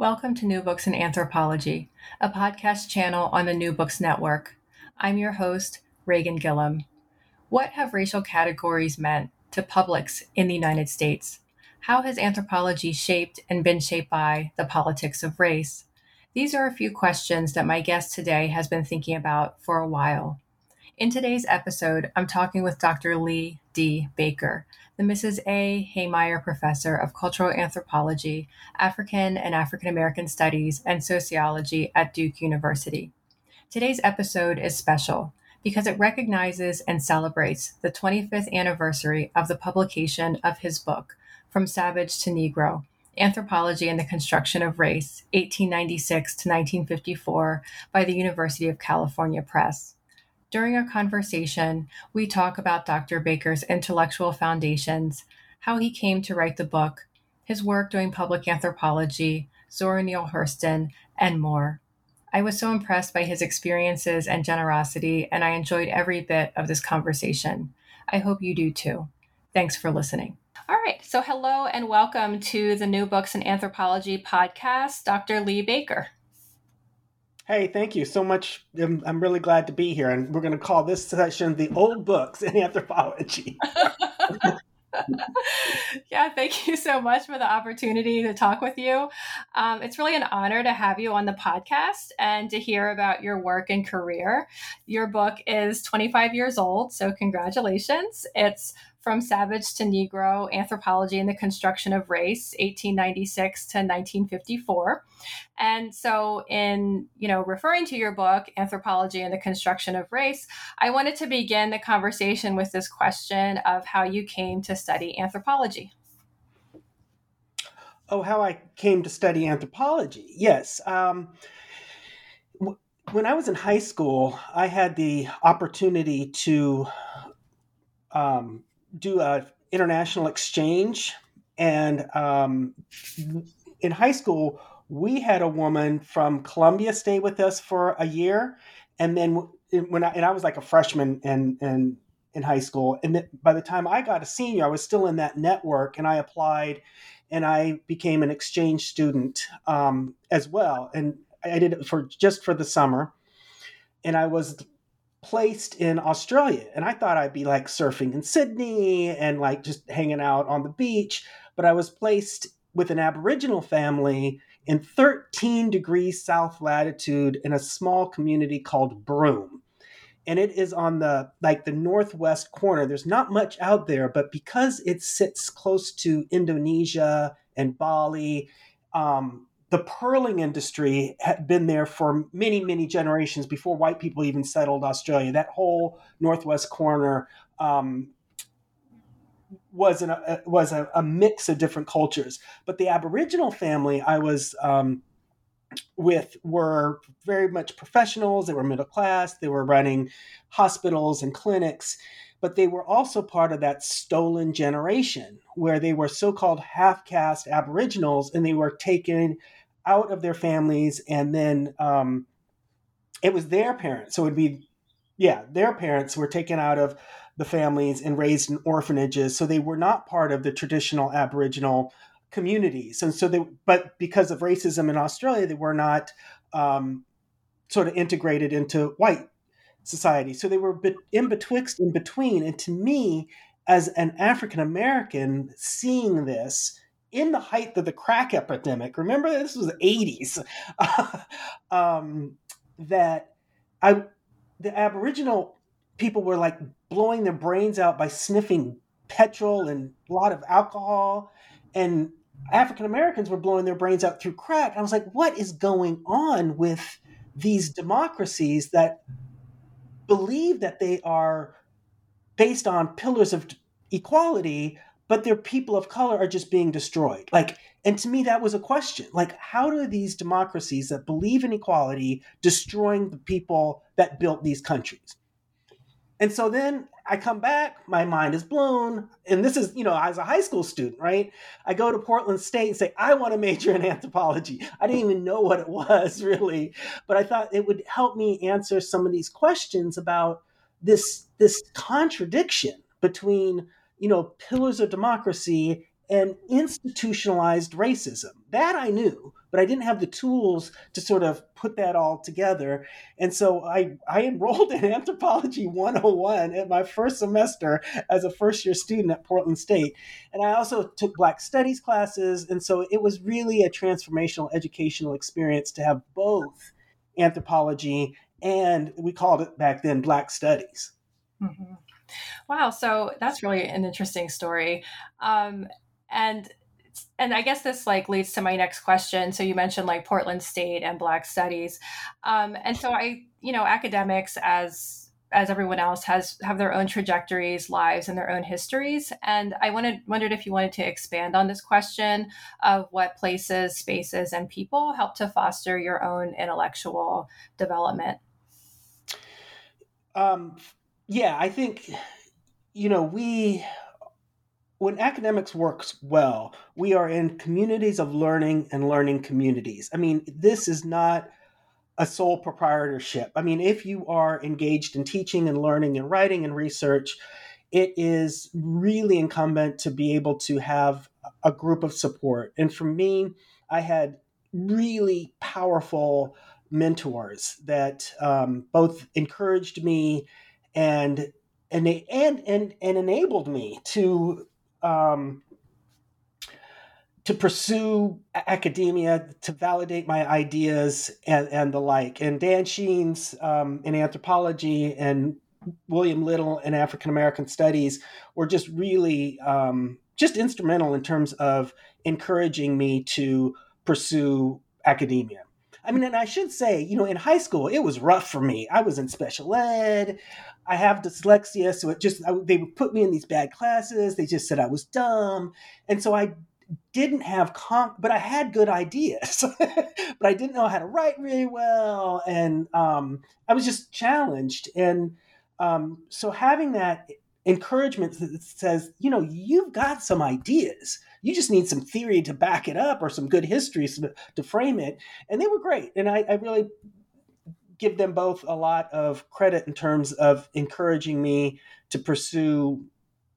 Welcome to New Books in Anthropology, a podcast channel on the New Books Network. I'm your host, Reagan Gillum. What have racial categories meant to publics in the United States? How has anthropology shaped and been shaped by the politics of race? These are a few questions that my guest today has been thinking about for a while. In today's episode, I'm talking with Dr. Lee D. Baker, the Mrs. A. Hehmeyer Professor of Cultural Anthropology, African and African American Studies, and Sociology at Duke University. Today's episode is special because it recognizes and celebrates the 25th anniversary of the publication of his book, From Savage to Negro Anthropology and the Construction of Race, 1896 to 1954, by the University of California Press. During our conversation, we talk about Dr. Baker's intellectual foundations, how he came to write the book, his work doing public anthropology, Zora Neale Hurston, and more. I was so impressed by his experiences and generosity, and I enjoyed every bit of this conversation. I hope you do too. Thanks for listening. All right. So, hello and welcome to the New Books in Anthropology podcast, Dr. Lee Baker. Hey, thank you so much. I'm, I'm really glad to be here. And we're going to call this session The Old Books in Anthropology. yeah, thank you so much for the opportunity to talk with you. Um, it's really an honor to have you on the podcast and to hear about your work and career. Your book is 25 years old, so congratulations. It's from Savage to Negro, Anthropology and the Construction of Race, 1896 to 1954. And so in, you know, referring to your book, Anthropology and the Construction of Race, I wanted to begin the conversation with this question of how you came to study anthropology. Oh, how I came to study anthropology. Yes. Um, when I was in high school, I had the opportunity to um, do a international exchange, and um, in high school we had a woman from Columbia stay with us for a year, and then when I, and I was like a freshman and and in high school, and by the time I got a senior, I was still in that network, and I applied, and I became an exchange student um, as well, and I did it for just for the summer, and I was placed in Australia. And I thought I'd be like surfing in Sydney and like just hanging out on the beach. But I was placed with an Aboriginal family in 13 degrees south latitude in a small community called Broome. And it is on the like the northwest corner. There's not much out there, but because it sits close to Indonesia and Bali, um, the pearling industry had been there for many, many generations before white people even settled Australia. That whole northwest corner um, was an, a, was a, a, mix of different cultures. But the Aboriginal family I was um, with were very much professionals. They were middle class. They were running hospitals and clinics. But they were also part of that stolen generation where they were so called half caste Aboriginals and they were taken out of their families and then um, it was their parents. So it would be yeah their parents were taken out of the families and raised in orphanages. So they were not part of the traditional aboriginal communities and so they but because of racism in australia they were not um, sort of integrated into white society. So they were in betwixt in between. And to me as an african american seeing this in the height of the crack epidemic, remember this was the 80s, um, that I, the Aboriginal people were like blowing their brains out by sniffing petrol and a lot of alcohol. And African Americans were blowing their brains out through crack. I was like, what is going on with these democracies that believe that they are based on pillars of equality, but their people of color are just being destroyed. Like, and to me, that was a question. Like, how do these democracies that believe in equality destroying the people that built these countries? And so then I come back, my mind is blown. And this is, you know, as a high school student, right? I go to Portland State and say, I want to major in anthropology. I didn't even know what it was really, but I thought it would help me answer some of these questions about this this contradiction between, you know, pillars of democracy and institutionalized racism. That I knew, but I didn't have the tools to sort of put that all together. And so I, I enrolled in Anthropology 101 at my first semester as a first year student at Portland State. And I also took Black Studies classes. And so it was really a transformational educational experience to have both anthropology and we called it back then Black Studies. Mm-hmm. Wow, so that's really an interesting story. Um, and and I guess this like leads to my next question. So you mentioned like Portland State and Black Studies, um, and so I, you know, academics as as everyone else has have their own trajectories, lives, and their own histories. And I wanted wondered if you wanted to expand on this question of what places, spaces, and people help to foster your own intellectual development. Um, yeah, I think you know we when academics works well, we are in communities of learning and learning communities. I mean, this is not a sole proprietorship. I mean, if you are engaged in teaching and learning and writing and research, it is really incumbent to be able to have a group of support. And for me, I had really powerful mentors that um, both encouraged me and and they and and, and enabled me to um, to pursue academia, to validate my ideas and, and the like. And Dan Scheans um, in anthropology and William Little in African American studies were just really um, just instrumental in terms of encouraging me to pursue academia. I mean, and I should say, you know, in high school, it was rough for me. I was in special ed. I have dyslexia, so it just I, they would put me in these bad classes. They just said I was dumb, and so I didn't have comp, but I had good ideas, but I didn't know how to write really well, and um, I was just challenged. And um, so having that encouragement that says, you know, you've got some ideas. You just need some theory to back it up or some good history to frame it. And they were great. And I, I really give them both a lot of credit in terms of encouraging me to pursue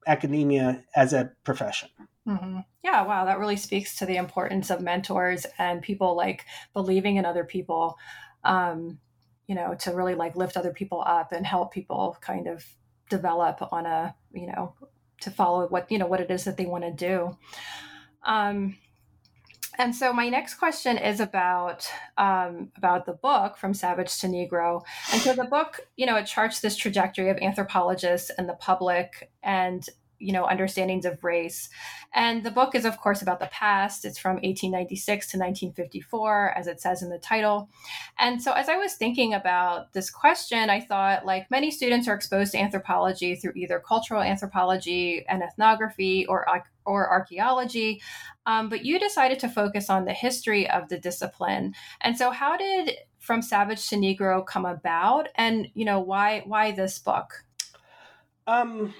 academia as a profession. Mm-hmm. Yeah, wow, that really speaks to the importance of mentors and people like believing in other people, um, you know, to really like lift other people up and help people kind of develop on a, you know, to follow what you know what it is that they want to do. Um, and so my next question is about um, about the book from savage to negro. And so the book you know it charts this trajectory of anthropologists and the public and you know understandings of race. And the book is of course about the past. It's from 1896 to 1954 as it says in the title. And so as i was thinking about this question i thought like many students are exposed to anthropology through either cultural anthropology and ethnography or or archaeology um, but you decided to focus on the history of the discipline. And so how did from savage to negro come about? And you know why why this book? Um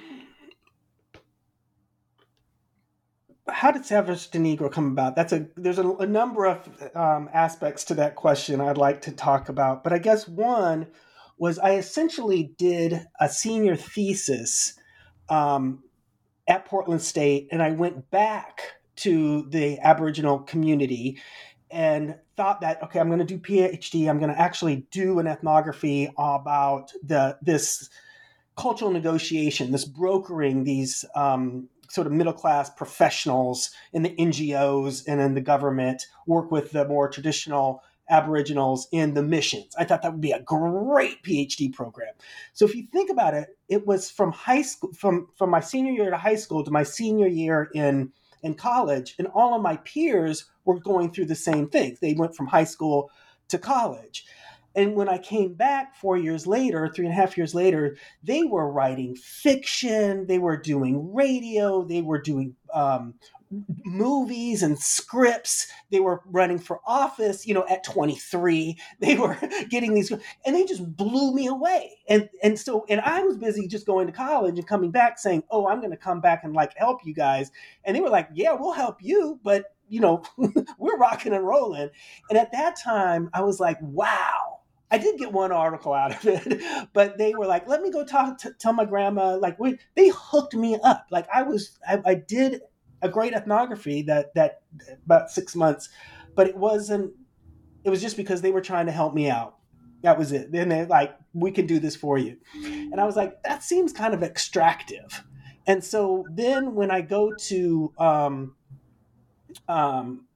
how did Savage to Negro come about? That's a there's a, a number of um, aspects to that question I'd like to talk about, but I guess one was I essentially did a senior thesis um, at Portland State, and I went back to the Aboriginal community and thought that okay, I'm going to do PhD. I'm going to actually do an ethnography about the this cultural negotiation, this brokering these um, sort of middle class professionals in the NGOs and in the government work with the more traditional Aboriginals in the missions. I thought that would be a great PhD program. So if you think about it, it was from high school, from from my senior year to high school to my senior year in in college, and all of my peers were going through the same things. They went from high school to college. And when I came back four years later, three and a half years later, they were writing fiction, they were doing radio, they were doing um, movies and scripts. They were running for office, you know, at 23. They were getting these and they just blew me away. And and so and I was busy just going to college and coming back saying, "Oh, I'm going to come back and like help you guys." And they were like, "Yeah, we'll help you, but you know, we're rocking and rolling." And at that time, I was like, "Wow, I did get one article out of it, but they were like, "Let me go talk to tell my grandma." Like, we, they hooked me up. Like, I was, I, I did a great ethnography that that about six months, but it wasn't. It was just because they were trying to help me out. That was it. Then they're like, "We can do this for you," and I was like, "That seems kind of extractive." And so then when I go to, um, um,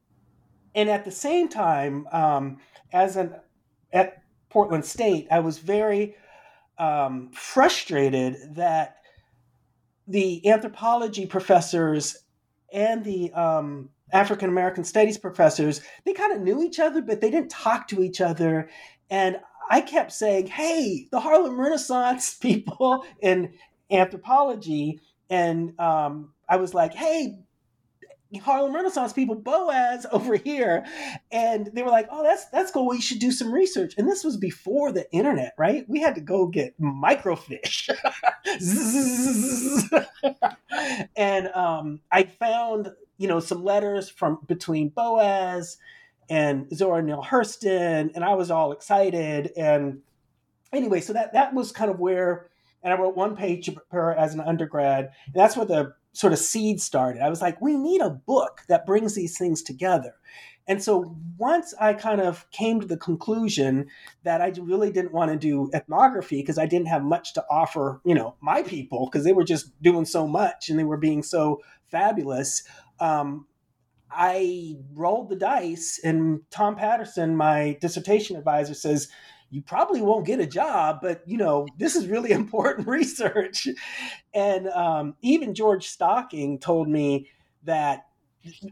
and at the same time, um, as an at Portland State, I was very um, frustrated that the anthropology professors and the um, African American studies professors, they kind of knew each other, but they didn't talk to each other. And I kept saying, hey, the Harlem Renaissance people in anthropology. And um, I was like, hey, Harlem Renaissance people, Boas over here, and they were like, "Oh, that's that's cool. We should do some research." And this was before the internet, right? We had to go get microfiche, and um, I found you know some letters from between Boas and Zora Neale Hurston, and I was all excited. And anyway, so that that was kind of where, and I wrote one page per as an undergrad, and that's where the sort of seed started. I was like, we need a book that brings these things together. And so once I kind of came to the conclusion that I really didn't want to do ethnography because I didn't have much to offer, you know, my people because they were just doing so much and they were being so fabulous. Um, I rolled the dice, and Tom Patterson, my dissertation advisor, says, you probably won't get a job, but you know, this is really important research. And um, even George Stocking told me that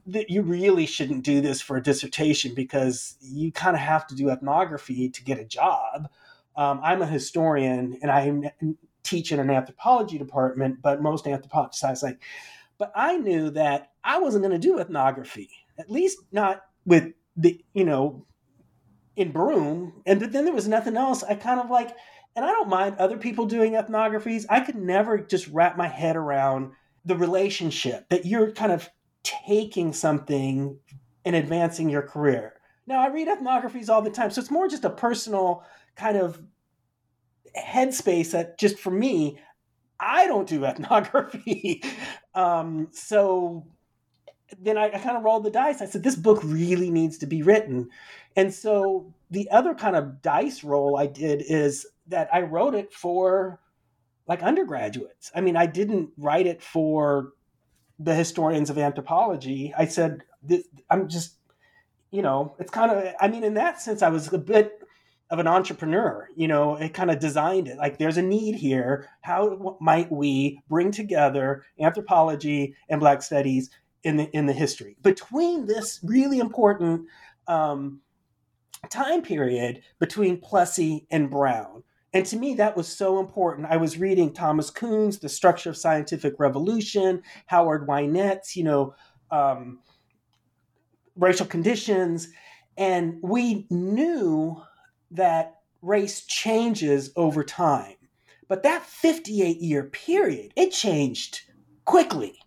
that you really shouldn't do this for a dissertation because you kind of have to do ethnography to get a job. Um, I'm a historian and I teach in an anthropology department, but most anthropologists, I like, but I knew that I wasn't going to do ethnography, at least not with the, you know, in Broome, and then there was nothing else. I kind of like, and I don't mind other people doing ethnographies. I could never just wrap my head around the relationship that you're kind of taking something and advancing your career. Now, I read ethnographies all the time, so it's more just a personal kind of headspace that just for me, I don't do ethnography. um, so then I, I kind of rolled the dice. I said, this book really needs to be written. And so the other kind of dice roll I did is that I wrote it for like undergraduates. I mean, I didn't write it for the historians of anthropology. I said, I'm just, you know, it's kind of, I mean, in that sense, I was a bit of an entrepreneur, you know, it kind of designed it like there's a need here. How might we bring together anthropology and Black studies in the in the history between this really important um, time period between Plessy and Brown. And to me, that was so important. I was reading Thomas Kuhn's The Structure of Scientific Revolution, Howard Winant's, you know, um, Racial Conditions. And we knew that race changes over time. But that 58 year period, it changed quickly.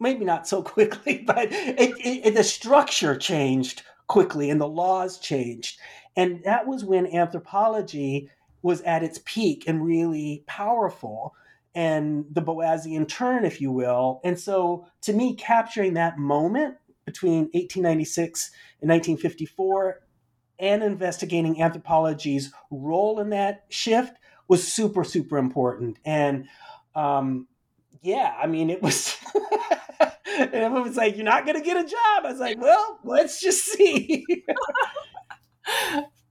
Maybe not so quickly, but it, it, the structure changed quickly and the laws changed. And that was when anthropology was at its peak and really powerful and the Boasian turn, if you will. And so to me, capturing that moment between 1896 and 1954 and investigating anthropology's role in that shift was super, super important. And um, yeah, I mean, it was. and everyone was like, "You're not to get a job." I was like, "Well, let's just see."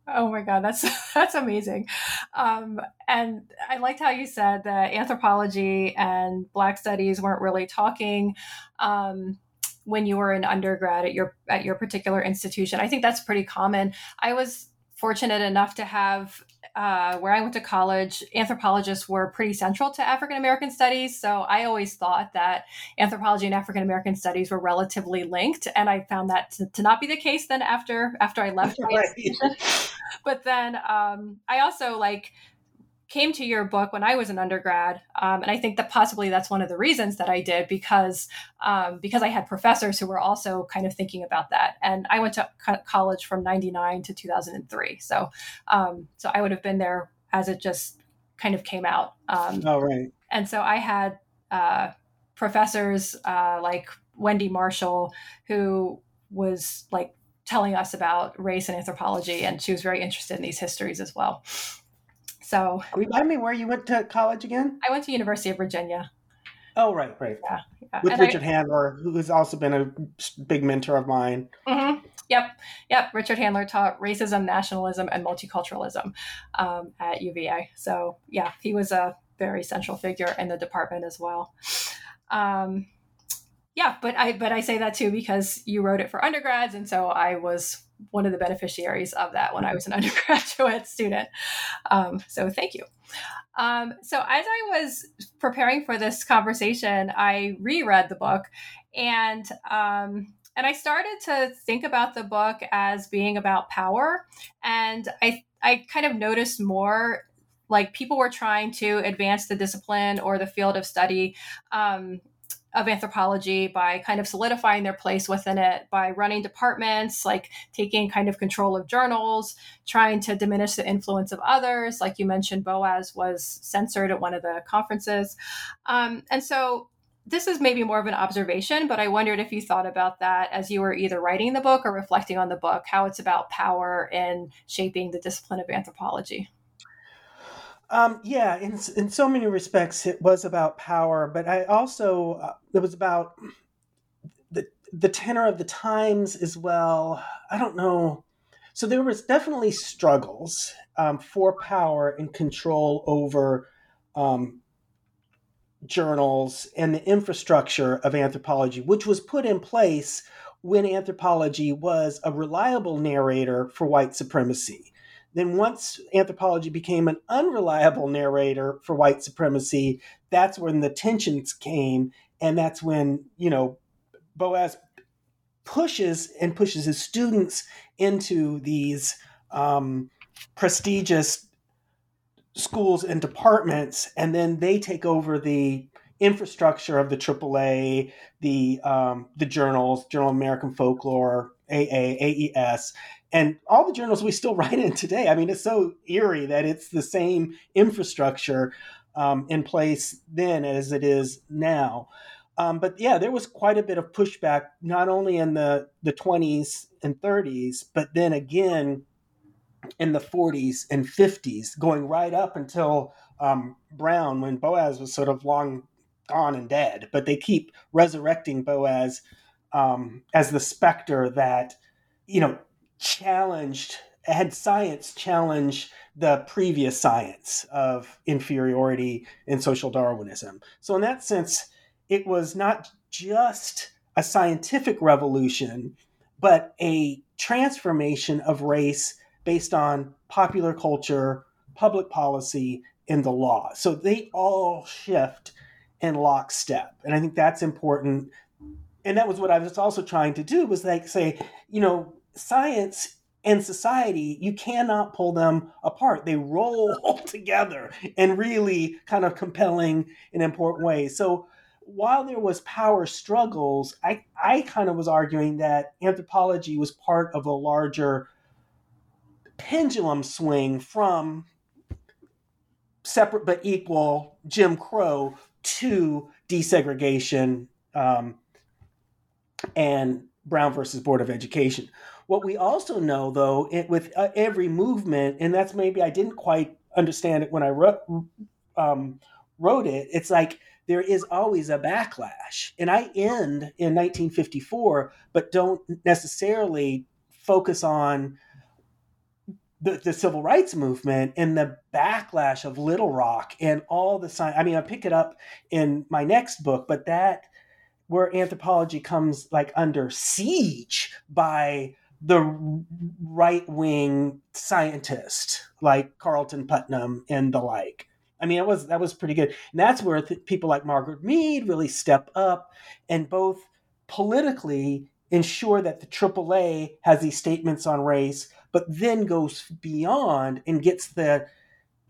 oh my god, that's that's amazing. Um, and I liked how you said that anthropology and Black studies weren't really talking. Um, when you were an undergrad at your at your particular institution. I think that's pretty common. I was fortunate enough to have uh, where I went to college, anthropologists were pretty central to African American studies. So I always thought that anthropology and African American studies were relatively linked, and I found that to, to not be the case. Then after after I left, right. but then um, I also like came to your book when I was an undergrad, um, and I think that possibly that's one of the reasons that I did because um, because I had professors who were also kind of thinking about that. And I went to co- college from '99 to 2003, so um, so I would have been there as it just kind of came out. Um, oh, right. And so I had uh, professors uh, like Wendy Marshall, who was like telling us about race and anthropology, and she was very interested in these histories as well. So remind me where you went to college again? I went to University of Virginia. Oh, right, right. Yeah, yeah. With and Richard I, Handler, who has also been a big mentor of mine. Mm-hmm. Yep, yep. Richard Handler taught racism, nationalism, and multiculturalism um, at UVA. So yeah, he was a very central figure in the department as well. Um, yeah, but I but I say that too because you wrote it for undergrads, and so I was one of the beneficiaries of that when I was an undergraduate student. Um, so thank you. Um, so as I was preparing for this conversation, I reread the book and um, and I started to think about the book as being about power. And I I kind of noticed more like people were trying to advance the discipline or the field of study um, of anthropology by kind of solidifying their place within it by running departments like taking kind of control of journals trying to diminish the influence of others. Like you mentioned boas was censored at one of the conferences. Um, and so this is maybe more of an observation but i wondered if you thought about that as you were either writing the book or reflecting on the book how it's about power in shaping the discipline of anthropology um, yeah, in in so many respects, it was about power, but I also uh, it was about the the tenor of the times as well. I don't know. So there was definitely struggles um, for power and control over um, journals and the infrastructure of anthropology, which was put in place when anthropology was a reliable narrator for white supremacy. Then, once anthropology became an unreliable narrator for white supremacy, that's when the tensions came. And that's when, you know, Boas pushes and pushes his students into these um, prestigious schools and departments, and then they take over the infrastructure of the AAA, the um, the journals, Journal of American Folklore, AA, AES, and all the journals we still write in today. I mean, it's so eerie that it's the same infrastructure um, in place then as it is now. Um, but yeah, there was quite a bit of pushback, not only in the, the 20s and 30s, but then again in the 40s and 50s, going right up until um, Brown, when boas was sort of long gone and dead. But they keep resurrecting boas um, as the specter that, you know, challenged had science challenge the previous science of inferiority in social Darwinism. So, in that sense, it was not just a scientific revolution, but a transformation of race based on popular culture, public policy, and the law. So they all shift in lockstep. And I think that's important. And that was what I was also trying to do was like say, you know, science and society, you cannot pull them apart. They roll together in really kind of compelling and important ways. So while there was power struggles, I, I kind of was arguing that anthropology was part of a larger pendulum swing from separate but equal Jim Crow to desegregation um, and Brown versus Board of Education. What we also know, though, it, with uh, every movement, and that's maybe I didn't quite understand it when I wrote, um, wrote it, it's like there is always a backlash. And I end in 1954, but don't necessarily focus on the, the civil rights movement and the backlash of Little Rock and all the sign. I mean, I pick it up in my next book, but that where anthropology comes like under siege by the right wing scientist like Carleton Putnam and the like. I mean, it was that was pretty good. And that's where th- people like Margaret Mead really step up and both politically ensure that the AAA has these statements on race, but then goes beyond and gets the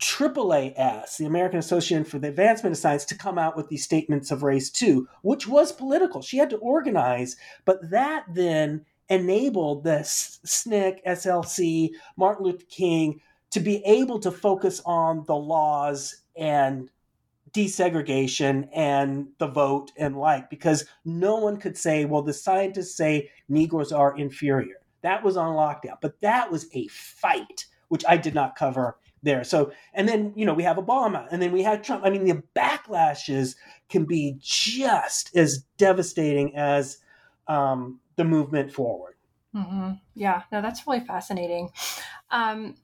AAAS, the American Association for the Advancement of Science, to come out with these statements of race too, which was political. She had to organize, but that then enabled the SNCC, SLC, Martin Luther King to be able to focus on the laws and desegregation and the vote and like, because no one could say, well, the scientists say Negroes are inferior. That was on lockdown, but that was a fight, which I did not cover there. So, and then, you know, we have Obama and then we have Trump. I mean, the backlashes can be just as devastating as um, the movement forward. Mm-hmm. Yeah, no, that's really fascinating. Um,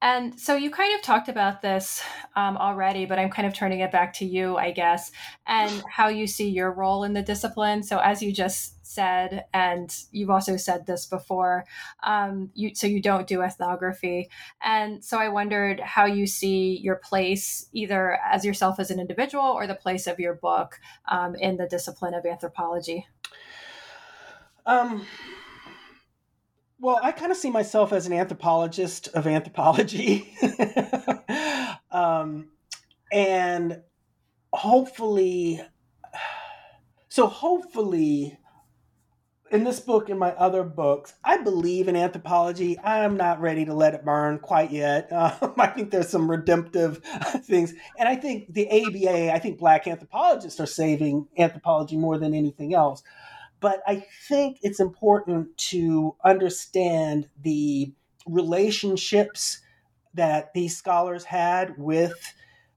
and so you kind of talked about this um, already, but I'm kind of turning it back to you, I guess, and how you see your role in the discipline. So as you just said, and you've also said this before, um, you so you don't do ethnography, and so I wondered how you see your place, either as yourself as an individual or the place of your book um, in the discipline of anthropology. Um well, I kind of see myself as an anthropologist of anthropology. um, and hopefully, so hopefully, in this book and my other books, I believe in anthropology. I'm not ready to let it burn quite yet. Um, I think there's some redemptive things. And I think the ABA, I think black anthropologists are saving anthropology more than anything else. But I think it's important to understand the relationships that these scholars had with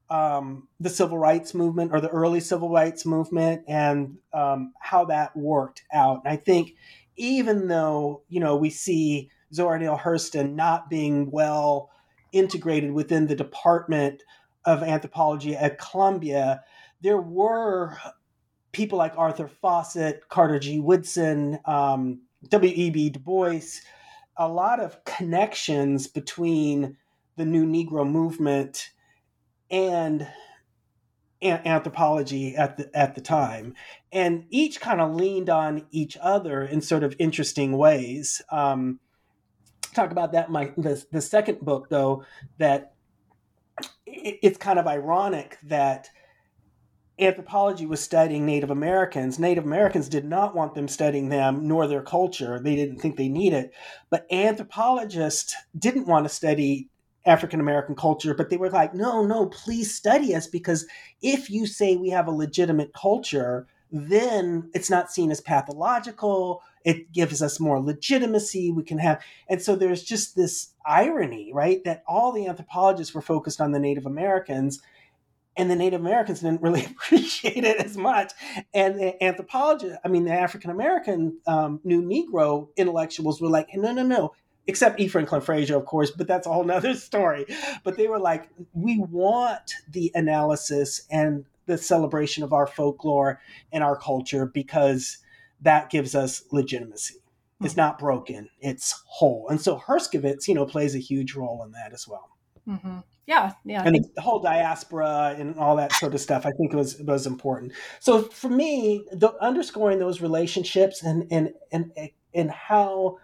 um, the civil rights movement or the early civil rights movement and um, how that worked out. And I think even though, you know, we see Zora Neale Hurston not being well integrated within the Department of Anthropology at Columbia, there were people like Arthur Fauset, Carter G. Woodson, um, W.E.B. Du Bois, a lot of connections between the new Negro movement and anthropology at the at the time, and each kind of leaned on each other in sort of interesting ways. Um, talk about that. My the, the second book though that it, it's kind of ironic that anthropology was studying Native Americans. Native Americans did not want them studying them nor their culture. They didn't think they needed it. But anthropologists didn't want to study African American culture, but they were like, no, no, please study us because if you say we have a legitimate culture, then it's not seen as pathological. It gives us more legitimacy. We can have, and so there's just this irony, right? That all the anthropologists were focused on the Native Americans and the Native Americans didn't really appreciate it as much. And the anthropologists, I mean, the African American um, New Negro intellectuals were like, no, no, no, except E. Franklin Frazier, of course, but that's a whole nother story. But they were like, we want the analysis and the celebration of our folklore and our culture because that gives us legitimacy. It's hmm. not broken, it's whole. And so Herskovits, you know, plays a huge role in that as well. Mm-hmm. Yeah, yeah. And the whole diaspora and all that sort of stuff, I think was was important. So for me, the, underscoring those relationships and and and and how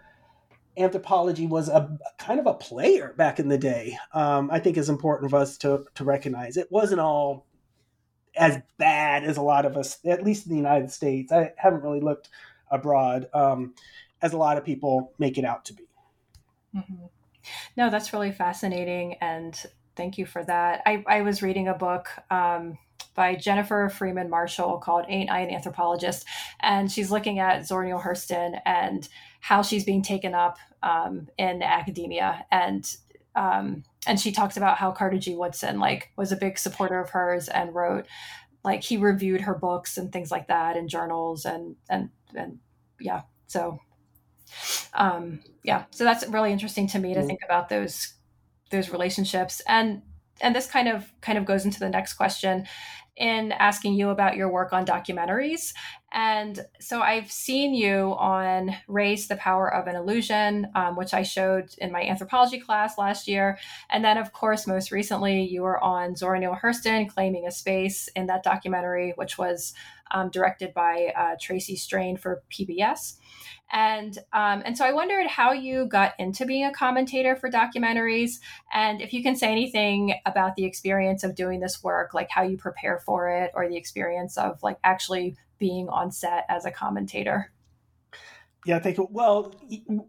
anthropology was a kind of a player back in the day, um, I think is important for us to to recognize. It wasn't all as bad as a lot of us, at least in the United States. I haven't really looked abroad um, as a lot of people make it out to be. Mm-hmm. No, that's really fascinating. And thank you for that. I, I was reading a book um, by Jennifer Freeman Marshall called Ain't I an Anthropologist? And she's looking at Zora Neale Hurston and how she's being taken up um, in academia. And um, and she talks about how Carter G. Woodson like was a big supporter of hers and wrote like he reviewed her books and things like that in journals and and and yeah. So um, yeah, so that's really interesting to me to mm-hmm. think about those those relationships and and this kind of kind of goes into the next question in asking you about your work on documentaries And so I've seen you on Race, the Power of an Illusion, um, which I showed in my anthropology class last year. And then, of course, most recently, you were on Zora Neale Hurston, Claiming a Space in that documentary, which was um, directed by uh, Tracy Strain for PBS. And um, and so I wondered how you got into being a commentator for documentaries, and if you can say anything about the experience of doing this work, like how you prepare for it, or the experience of like actually being on set as a commentator. Yeah, I think. Well,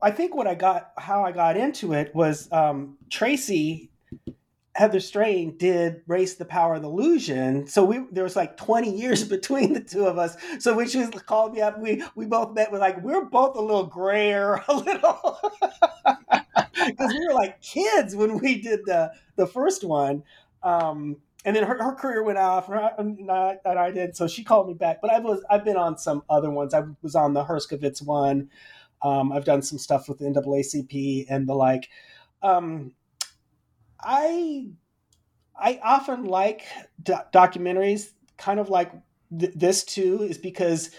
I think what I got, how I got into it was um, Tracy Heather Strain did Race the Power of the Illusion. So we there was like 20 years between the two of us. So when she was called me up, we we both met with like we are both a little grayer, a little because we were like kids when we did the the first one. Um, and then her, her career went off, and I, and I did. So she called me back. But I was I've been on some other ones. I was on the Herskovits one. Um, I've done some stuff with NAACP and the like. Um, I I often like do- documentaries, kind of like th- this too, is because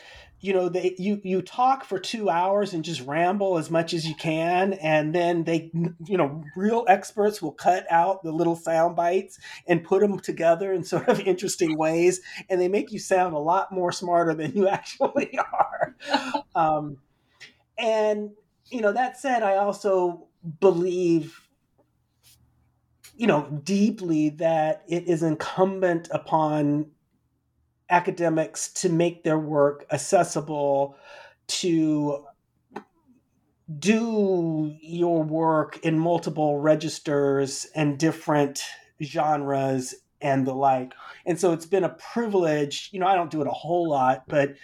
you know they you you talk for two hours and just ramble as much as you can and then they you know real experts will cut out the little sound bites and put them together in sort of interesting ways and they make you sound a lot more smarter than you actually are. Um, and you know that said i also believe you know, deeply that it is incumbent upon academics to make their work accessible to do your work in multiple registers and different genres and the like. And so it's been a privilege. You know, I don't do it a whole lot, but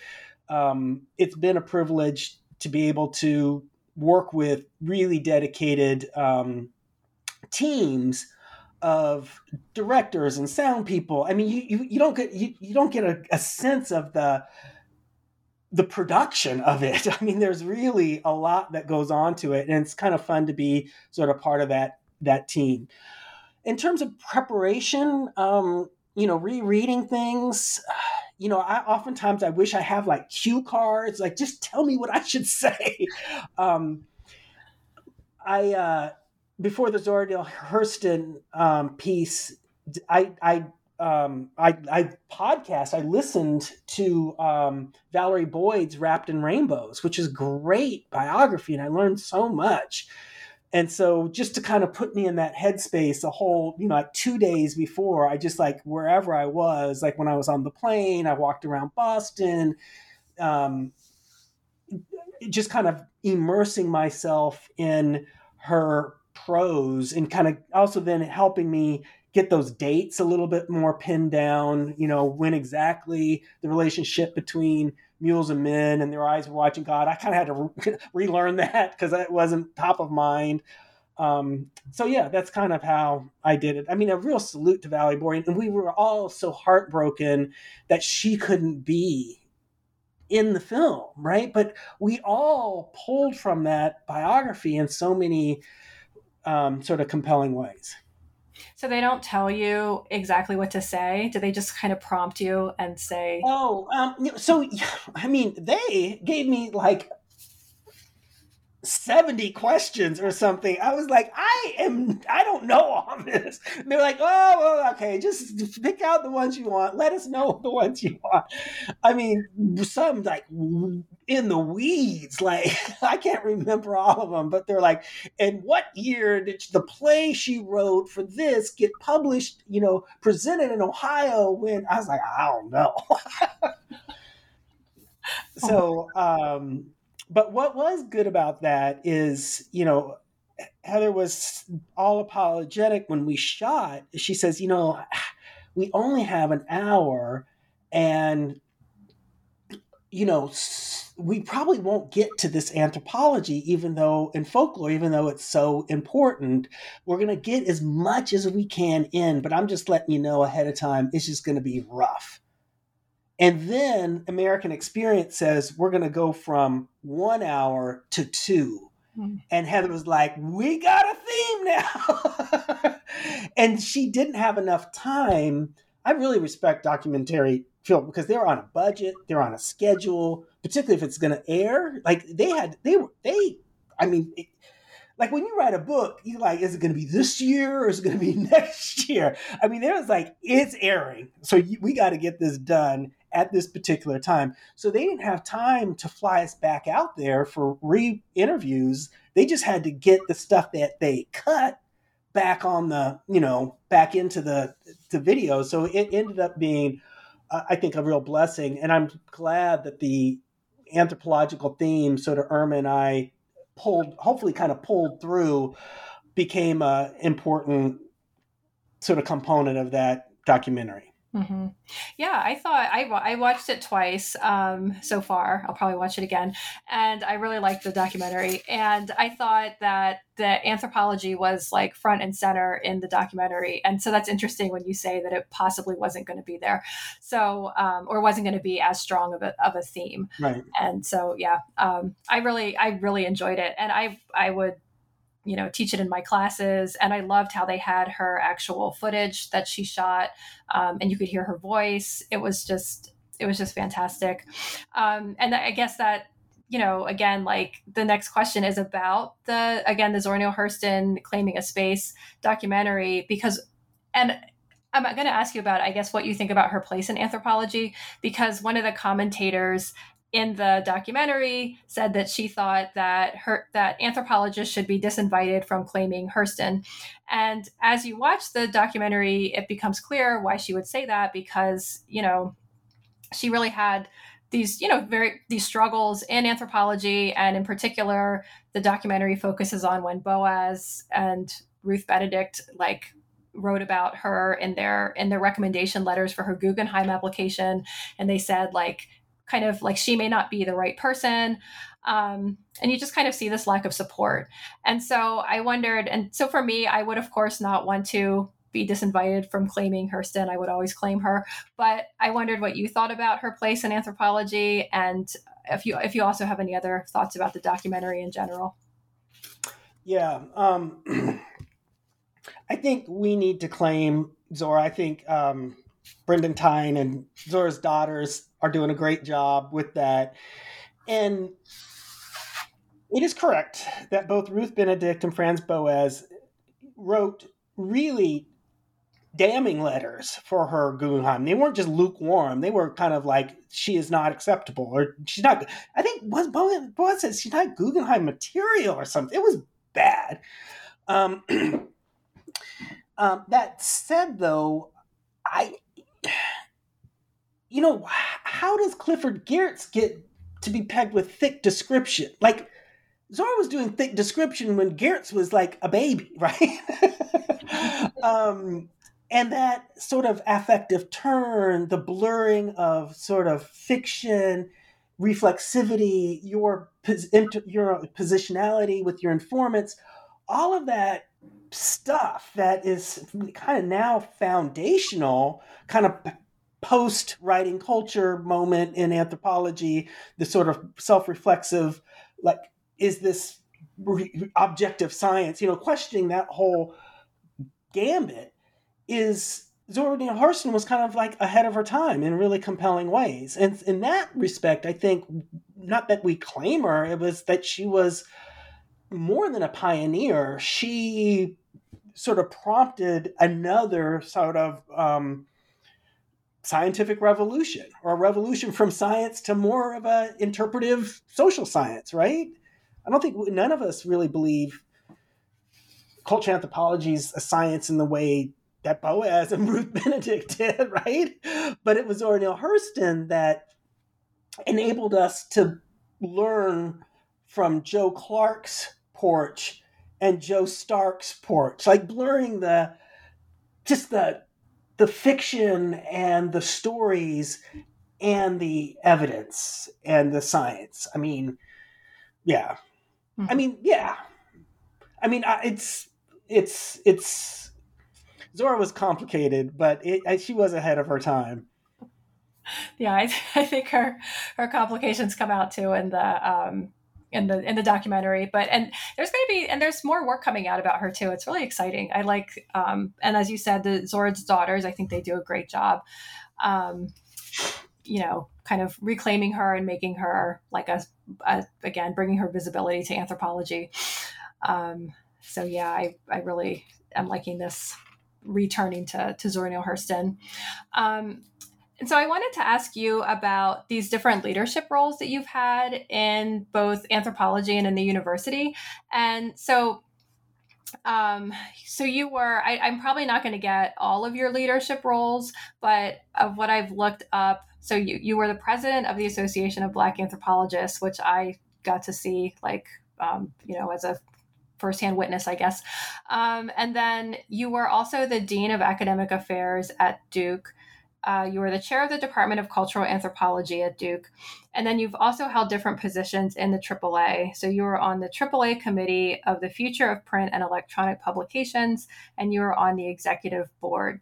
um, it's been a privilege to be able to work with really dedicated um, teams of directors and sound people. I mean, you you, you don't get you, you don't get a, a sense of the the production of it. I mean, there's really a lot that goes on to it, and it's kind of fun to be sort of part of that that team. In terms of preparation, um, you know, rereading things, you know, I oftentimes I wish I have like cue cards, like just tell me what I should say. Um, I uh, before the Zora Neale Hurston um, piece, I I um, I, I podcast. I listened to um, Valerie Boyd's "Wrapped in Rainbows," which is great biography, and I learned so much. And so, just to kind of put me in that headspace, a whole you know, like two days before, I just like wherever I was, like when I was on the plane, I walked around Boston, um, just kind of immersing myself in her prose and kind of also then helping me get those dates a little bit more pinned down, you know, when exactly the relationship between mules and men and their eyes were watching God. I kind of had to re- relearn that because that wasn't top of mind. Um, so yeah, that's kind of how I did it. I mean, a real salute to Valerie Boyd, and we were all so heartbroken that she couldn't be in the film, right? But we all pulled from that biography in so many um, sort of compelling ways. So they don't tell you exactly what to say. Do they just kind of prompt you and say? Oh, um, so I mean, they gave me like 70 questions or something. I was like, I am, I don't know all this. And they're like, oh, well, okay, just pick out the ones you want. Let us know the ones you want. I mean, some like in the weeds, like I can't remember all of them, but they're like, and what year did the play she wrote for this get published, you know, presented in Ohio when I was like, I don't know. so, um, but what was good about that is, you know, Heather was all apologetic when we shot. She says, you know, we only have an hour and you know we probably won't get to this anthropology even though in folklore even though it's so important we're going to get as much as we can in but i'm just letting you know ahead of time it's just going to be rough and then American Experience says we're going to go from one hour to two. Mm. And Heather was like, we got a theme now. and she didn't have enough time. I really respect documentary film because they're on a budget, they're on a schedule, particularly if it's going to air. Like they had, they were, they, I mean, it, like when you write a book, you like, is it going to be this year or is it going to be next year? I mean, there was like, it's airing, so you, we got to get this done at this particular time. So they didn't have time to fly us back out there for re interviews. They just had to get the stuff that they cut back on the, you know, back into the the video. So it ended up being, uh, I think, a real blessing. And I'm glad that the anthropological theme, sort of Irma and I pulled, hopefully, kind of pulled through, became an important sort of component of that documentary. Mm-hmm. Yeah, I thought I, I watched it twice um, so far. I'll probably watch it again. And I really liked the documentary. And I thought that the anthropology was like front and center in the documentary. And so that's interesting when you say that it possibly wasn't going to be there. So, um, or wasn't going to be as strong of a, of a theme. Right. And so, yeah, um, I really, I really enjoyed it. And I, I would you know teach it in my classes and i loved how they had her actual footage that she shot um, and you could hear her voice. It was just it was just fantastic. Um, and i guess that you know again like the next question is about the again the zora hurston claiming a space documentary because and I'm going to ask you about, I guess, what you think about her place in anthropology, because one of the commentators in the documentary said that she thought that her that anthropologists should be disinvited from claiming Hurston. And as you watch the documentary, it becomes clear why she would say that because, you know, she really had these, you know, very these struggles in anthropology and in particular the documentary focuses on when Boas and Ruth Benedict like wrote about her in their in their recommendation letters for her Guggenheim application and they said like kind of like she may not be the right person. Um, and you just kind of see this lack of support. And so I wondered, and so for me, I would, of course, not want to be disinvited from claiming Hurston. I would always claim her. But I wondered what you thought about her place in anthropology and if you if you also have any other thoughts about the documentary in general. Yeah. Um, I think we need to claim Zora. I think um, Brendane Tynes and Zora's daughters are doing a great job with that. And it is correct that both Ruth Benedict and Franz Boas wrote really damning letters for her Guggenheim. They weren't just lukewarm. They were kind of like, she is not acceptable or she's not, I think was Boas, Boas said she's not Guggenheim material or something. It was bad. Um, um, that said, though, I you know, how does Clifford Geertz get to be pegged with thick description? Like, Zora was doing thick description when Geertz was like a baby, right? um, and that sort of affective turn, the blurring of sort of fiction, reflexivity, your your positionality with your informants, all of that stuff that is kind of now foundational, kind of post writing culture moment in anthropology, the sort of self reflexive, like, is this objective science, you know, questioning that whole gambit is Zora Neale Hurston was kind of like ahead of her time in really compelling ways. And in that respect, I think not that we claim her, it was that she was more than a pioneer. She sort of prompted another sort of um, scientific revolution or a revolution from science to more of a interpretive social science, right? I don't think none of us really believe culture anthropology is a science in the way that Boas and Ruth Benedict did, right? But it was Zora Neale Hurston that enabled us to learn from Joe Clarke's porch and Joe Stark's porch, like blurring the just the the fiction and the stories and the evidence and the science. I mean, yeah. Mm-hmm. I mean, yeah. I mean, it's it's it's Zora was complicated, but it, she was ahead of her time. Yeah, I, I think her her complications come out too in the um, in the in the documentary but and there's going to be and there's more work coming out about her too it's really exciting i like um and as you said the zora's daughters i think they do a great job um you know, kind of reclaiming her and making her like a, a again, bringing her visibility to anthropology. Um, so yeah, I, I really am liking this returning to, to Zora Neale Hurston. Um, and so I wanted to ask you about these different leadership roles that you've had in both anthropology and in the university. And so um, so you were I, i'm probably not going to get all of your leadership roles but of what i've looked up so you, you were the president of the association of black anthropologists which i got to see like um, you know as a firsthand witness i guess um, and then you were also the dean of academic affairs at duke uh, you were the chair of the Department of Cultural Anthropology at Duke. And then you've also held different positions in the AAA. So you were on the AAA committee of the Future of Print and Electronic Publications, and you were on the executive board.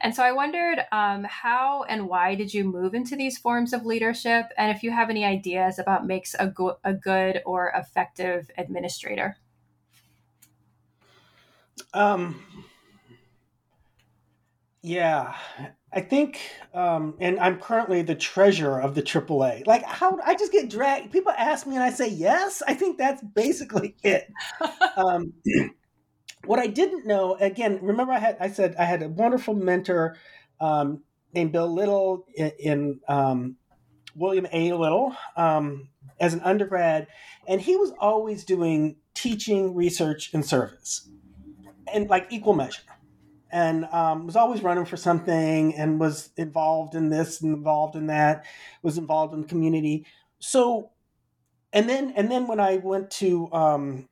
And so I wondered um, how and why did you move into these forms of leadership? And if you have any ideas about makes a, go- a good or effective administrator? Um, yeah, I think, um, and I'm currently the treasurer of the AAA. Like, how I just get dragged. People ask me, and I say yes. I think that's basically it. um, what I didn't know, again, remember I had I said I had a wonderful mentor um, named Bill Little in, in um, William A. Little um, as an undergrad, and he was always doing teaching, research, and service, and like equal measure and um, was always running for something and was involved in this and involved in that was involved in the community. So and then and then when i went to um,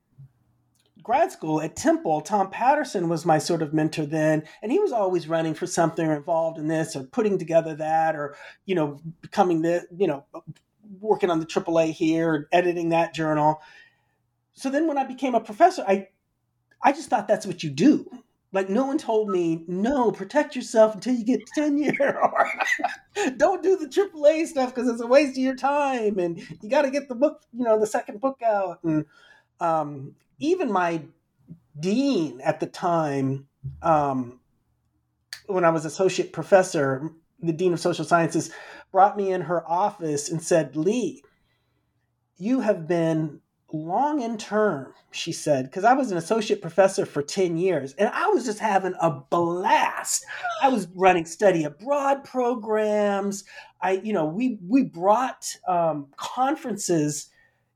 grad school at temple tom patterson was my sort of mentor then and he was always running for something or involved in this or putting together that or you know becoming the you know working on the aaa here editing that journal. So then when i became a professor i i just thought that's what you do like no one told me, no, protect yourself until you get tenure, or don't do the AAA stuff because it's a waste of your time, and you got to get the book, you know, the second book out. And um, even my dean at the time, um, when I was associate professor, the dean of social sciences, brought me in her office and said, "Lee, you have been long in term, she said, because I was an associate professor for 10 years and I was just having a blast. I was running study abroad programs. I, you know, we we brought um, conferences,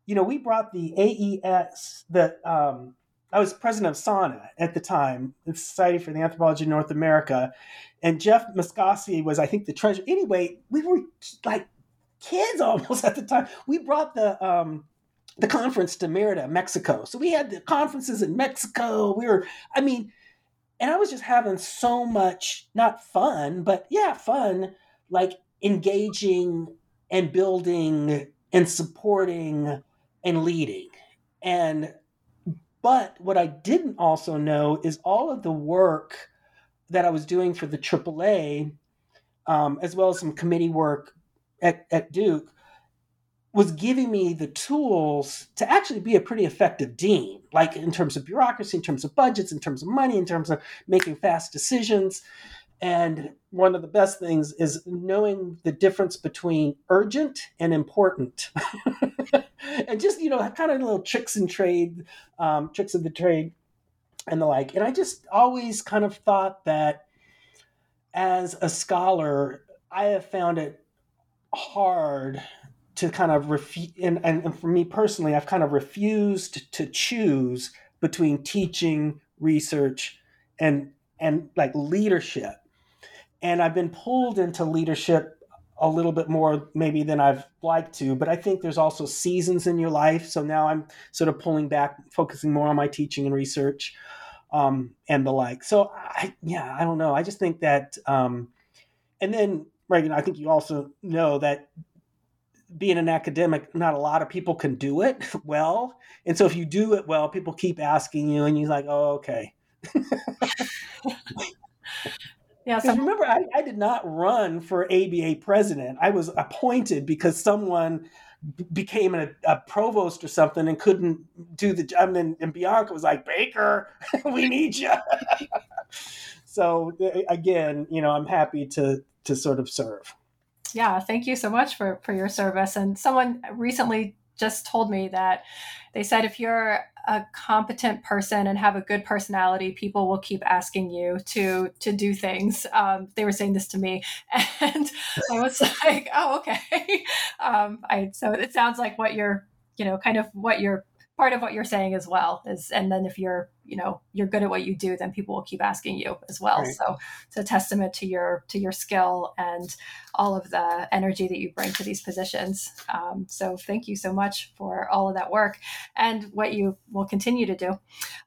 you know, we brought the AES, the um, I was president of SANA at the time, the Society for the Anthropology of North America. And Jeff Maskovsky was, I think, the treasurer. Anyway, we were like kids almost at the time. We brought the um, the conference to Merida, Mexico. So we had the conferences in Mexico. We were, I mean, and I was just having so much, not fun, but yeah, fun, like engaging and building and supporting and leading. And, but what I didn't also know is all of the work that I was doing for the AAA, um, as well as some committee work at, at Duke, was giving me the tools to actually be a pretty effective dean, like in terms of bureaucracy, in terms of budgets, in terms of money, in terms of making fast decisions. And one of the best things is knowing the difference between urgent and important. and just, you know, kind of little tricks and trade, um, tricks of the trade and the like. And I just always kind of thought that as a scholar, I have found it hard to kind of refuse, and, and, and for me personally, I've kind of refused to choose between teaching, research, and and like leadership. And I've been pulled into leadership a little bit more maybe than I've liked to, but I think there's also seasons in your life. So now I'm sort of pulling back, focusing more on my teaching and research um, and the like. So I, yeah, I don't know. I just think that, um, and then Reagan, I think you also know that being an academic, not a lot of people can do it well. And so if you do it well, people keep asking you, and you're like, oh, okay. yeah. So remember, I, I did not run for ABA president. I was appointed because someone became a, a, provost or something and couldn't do the job. And, and Bianca was like, Baker, we need you. so eh, again, you know, I'm happy to to sort of serve. Yeah, thank you so much for for your service. And someone recently just told me that they said if you're a competent person and have a good personality, people will keep asking you to to do things. Um, they were saying this to me, and I was like, "Oh, okay." Um, I so it sounds like what you're, you know, kind of what you're part of what you're saying as well is and then if you're you know you're good at what you do then people will keep asking you as well. Right. so it's a testament to your to your skill and all of the energy that you bring to these positions. Um, so thank you so much for all of that work and what you will continue to do.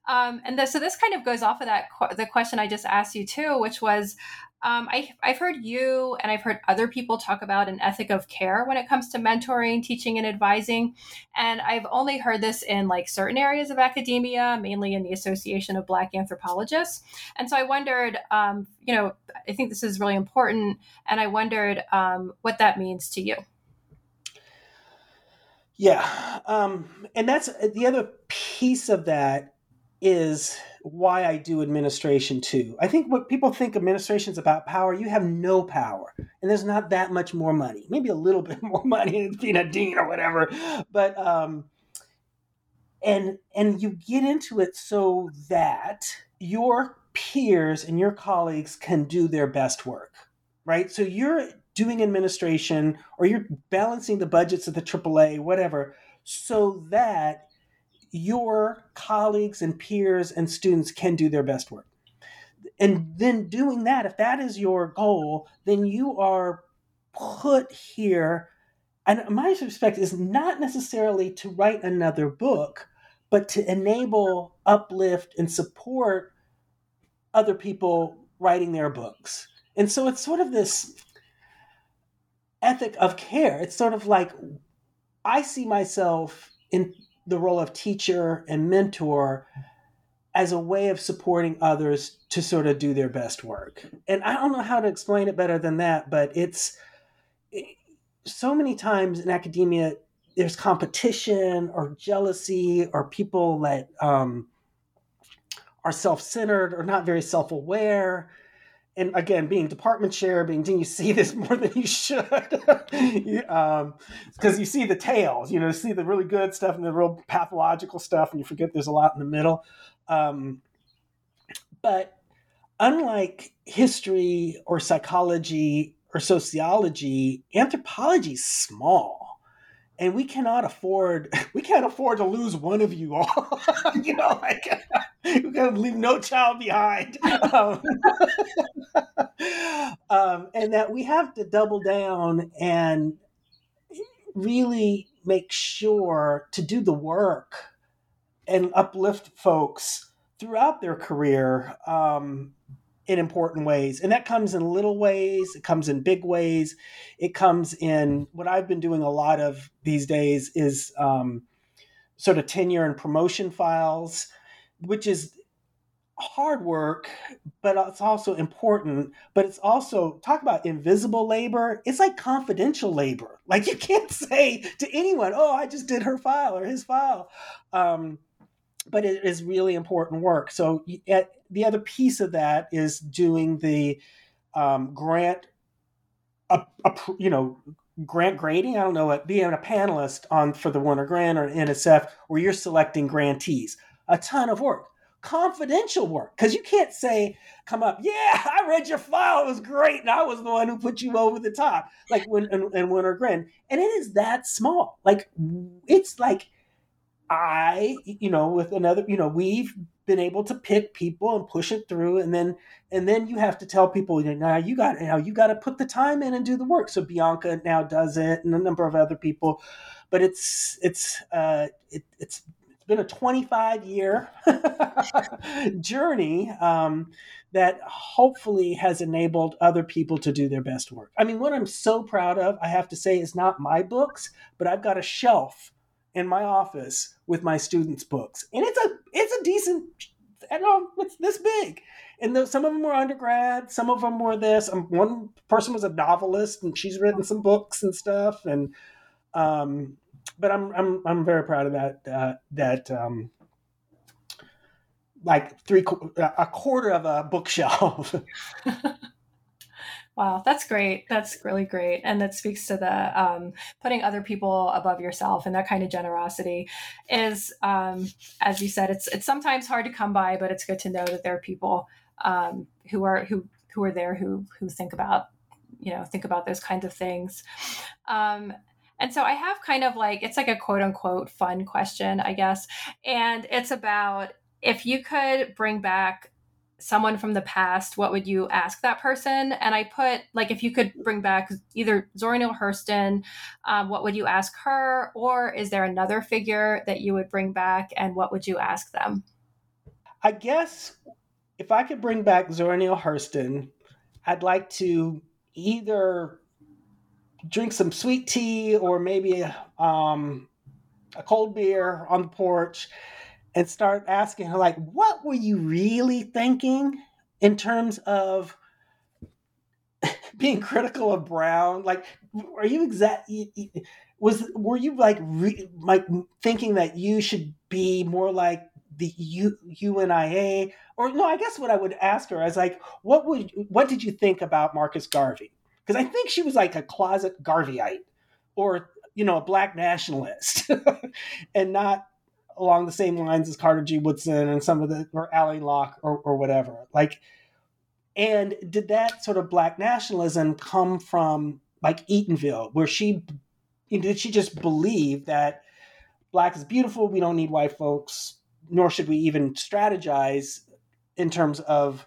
Um, and the, so this kind of goes off of that the question i just asked you too which was um, I, I've heard you and I've heard other people talk about an ethic of care when it comes to mentoring, teaching, and advising. And I've only heard this in like certain areas of academia, mainly in the Association of Black Anthropologists. And so I wondered, um, you know, I think this is really important. And I wondered um, what that means to you. Yeah. Um, and that's the other piece of that is why I do administration too. I think what people think administration is about power, you have no power, and there's not that much more money. Maybe a little bit more money than being a dean or whatever, but um, and and you get into it so that your peers and your colleagues can do their best work, right? So you're doing administration or you're balancing the budgets of the AAA, whatever, so that your colleagues and peers and students can do their best work. And then doing that, if that is your goal, then you are put here. And my respect is not necessarily to write another book, but to enable, uplift, and support other people writing their books. And so it's sort of this ethic of care. It's sort of like I see myself in the role of teacher and mentor as a way of supporting others to sort of do their best work. And I don't know how to explain it better than that, but it's so many times in academia, there's competition or jealousy or people that um, are self centered or not very self aware and again, being department chair, being dean, you see this more than you should, because um, you see the tails. You know, see the really good stuff and the real pathological stuff, and you forget there's a lot in the middle. Um, but unlike history or psychology or sociology, anthropology is small and we cannot afford we can't afford to lose one of you all. You know like we gotta leave no child behind. Um, um, and that we have to double down and really make sure to do the work and uplift folks throughout their career. Um, in important ways. And that comes in little ways, it comes in big ways. It comes in what I've been doing a lot of these days is um, sort of tenure and promotion files, which is hard work, but it's also important. But it's also talk about invisible labor. It's like confidential labor. Like you can't say to anyone, "Oh, I just did her file or his file." Um, but it is really important work. So at, the other piece of that is doing the um, grant, a, a, you know, grant grading. I don't know what being a panelist on for the Wenner-Gren or NSF, where you're selecting grantees. A ton of work, confidential work, because you can't say, "Come up, yeah, I read your file, it was great, and I was the one who put you over the top." Like when and, and Wenner-Gren, and it is that small. Like it's like I, you know, with another, you know, we've been able to pick people and push it through, and then and then you have to tell people, you know, now you got now you got to put the time in and do the work. So Bianca now does it, and a number of other people, but it's it's uh, it, it's it's been a 25 year journey um, that hopefully has enabled other people to do their best work. I mean, what I'm so proud of, I have to say, is not my books, but I've got a shelf in my office with my students' books, and it's a it's a decent. I don't know it's this big, and the, some of them were undergrad, some of them were this. Um, one person was a novelist, and she's written some books and stuff, and um, but I'm I'm I'm very proud of that uh, that um, like three a quarter of a bookshelf. Wow, that's great. That's really great. And that speaks to the um, putting other people above yourself and that kind of generosity is, um, as you said, it's it's sometimes hard to come by, but it's good to know that there are people um, who are who who are there who who think about you know think about those kinds of things. Um, and so I have kind of like it's like a quote unquote fun question, I guess, and it's about if you could bring back someone from the past, what would you ask that person? And I put like if you could bring back either Zora Neale Hurston, um, what would you ask her? Or is there another figure that you would bring back, and what would you ask them? I guess if I could bring back Zora Neale Hurston, I'd like to either drink some sweet tea or maybe um, a cold beer on the porch and start asking her like what were you really thinking in terms of being critical of brown? Like are you exact was were you like re, like thinking that you should be more like the U, UNIA or no I guess what I would ask her is like what would what did you think about Marcus Garvey? Because I think she was like a closet Garveyite or you know a black nationalist and not along the same lines as Carter G. Woodson and some of the or Alain Locke or, or whatever. Like, and did that sort of black nationalism come from like Eatonville, where she did she just believe that black is beautiful, we don't need white folks, nor should we even strategize in terms of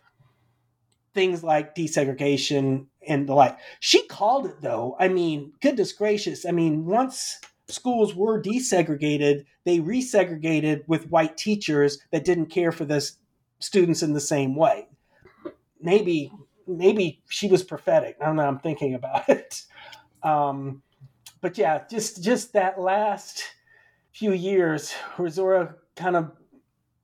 things like desegregation and the like. She called it though. I mean, goodness gracious. I mean, once schools were desegregated, they resegregated with white teachers that didn't care for the students in the same way. Maybe, maybe she was prophetic. I don't know. I'm thinking about it. Um, but yeah, just just that last few years, where Zora kind of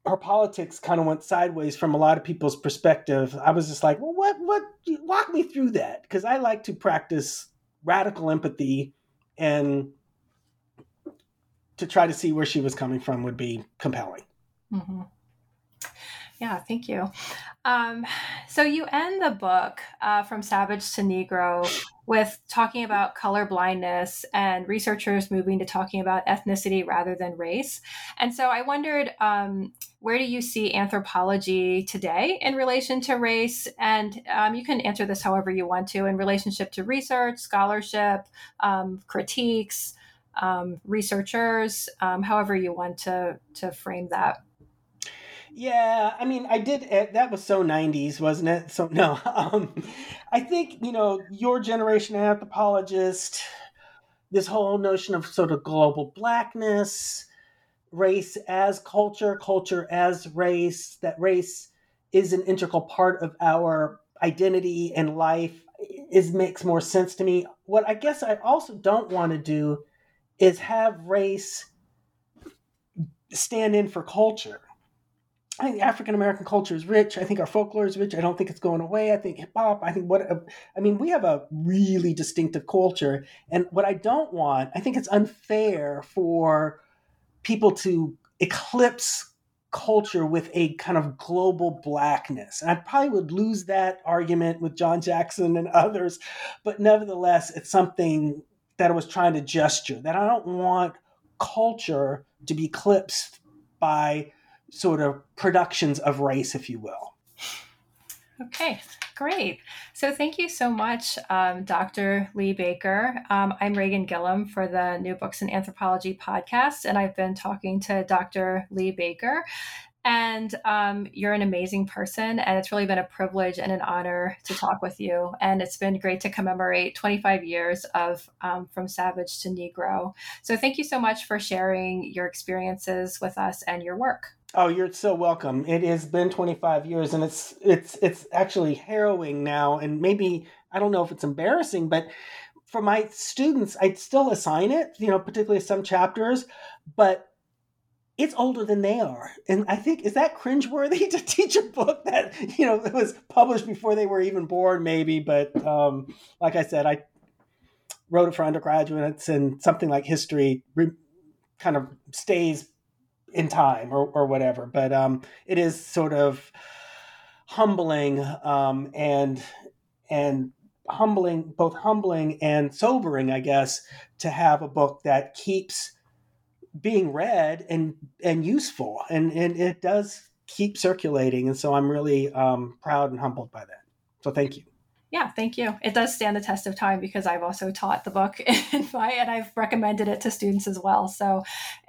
her politics kind of went sideways from a lot of people's perspective. I was just like, well, what, what, walk me through that because I like to practice radical empathy and to try to see where she was coming from would be compelling. Mm-hmm. Yeah, thank you. Um, so you end the book uh, from Savage to Negro with talking about color blindness and researchers moving to talking about ethnicity rather than race. And so I wondered, um, where do you see anthropology today in relation to race? And um, you can answer this however you want to in relationship to research, scholarship, um, critiques, um, researchers, um, however you want to to frame that. Yeah, I mean, I did. Eh, that was so '90s, wasn't it? So no, um, I think you know your generation anthropologist. This whole notion of sort of global blackness, race as culture, culture as race. That race is an integral part of our identity and life. Is makes more sense to me. What I guess I also don't want to do is have race stand in for culture. I think African American culture is rich. I think our folklore is rich. I don't think it's going away. I think hip hop. I think what I mean, we have a really distinctive culture. And what I don't want, I think it's unfair for people to eclipse culture with a kind of global blackness. And I probably would lose that argument with John Jackson and others, but nevertheless, it's something that I was trying to gesture that I don't want culture to be eclipsed by sort of productions of race, if you will. Okay, great. So thank you so much, um, Dr. Lee Baker. Um, I'm Reagan Gillum for the New Books in Anthropology podcast, and I've been talking to Dr. Lee Baker. And um, you're an amazing person. And it's really been a privilege and an honor to talk with you. And it's been great to commemorate 25 years of um, From Savage to Negro. So thank you so much for sharing your experiences with us and your work. Oh, you're so welcome. It has been 25 years and it's it's it's actually harrowing now and maybe I don't know if it's embarrassing, but for my students, I'd still assign it, you know, particularly some chapters, but it's older than they are. And I think, is that cringeworthy to teach a book that, you know, was published before they were even born, maybe? But um, like I said, I wrote it for undergraduates and something like history re- kind of stays in time or, or whatever. But um, it is sort of humbling um, and, and humbling, both humbling and sobering, I guess, to have a book that keeps being read and and useful, and and it does keep circulating, and so I'm really um, proud and humbled by that. So thank you. Yeah, thank you. It does stand the test of time because I've also taught the book in my, and I've recommended it to students as well. So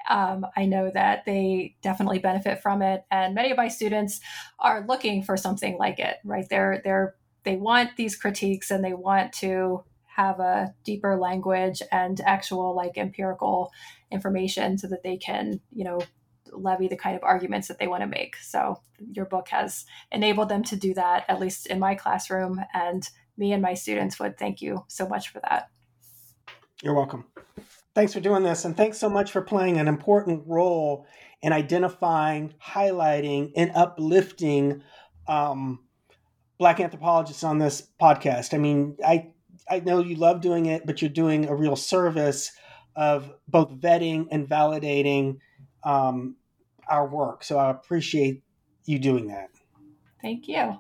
um, I know that they definitely benefit from it, and many of my students are looking for something like it. Right? They're they're they want these critiques and they want to have a deeper language and actual like empirical information so that they can you know levy the kind of arguments that they want to make. So your book has enabled them to do that, at least in my classroom. And me and my students would thank you so much for that. You're welcome. Thanks for doing this. And thanks so much for playing an important role in identifying, highlighting, and uplifting um, Black anthropologists on this podcast. I mean, I I know you love doing it, but you're doing a real service of both vetting and validating um, our work. So I appreciate you doing that. Thank you.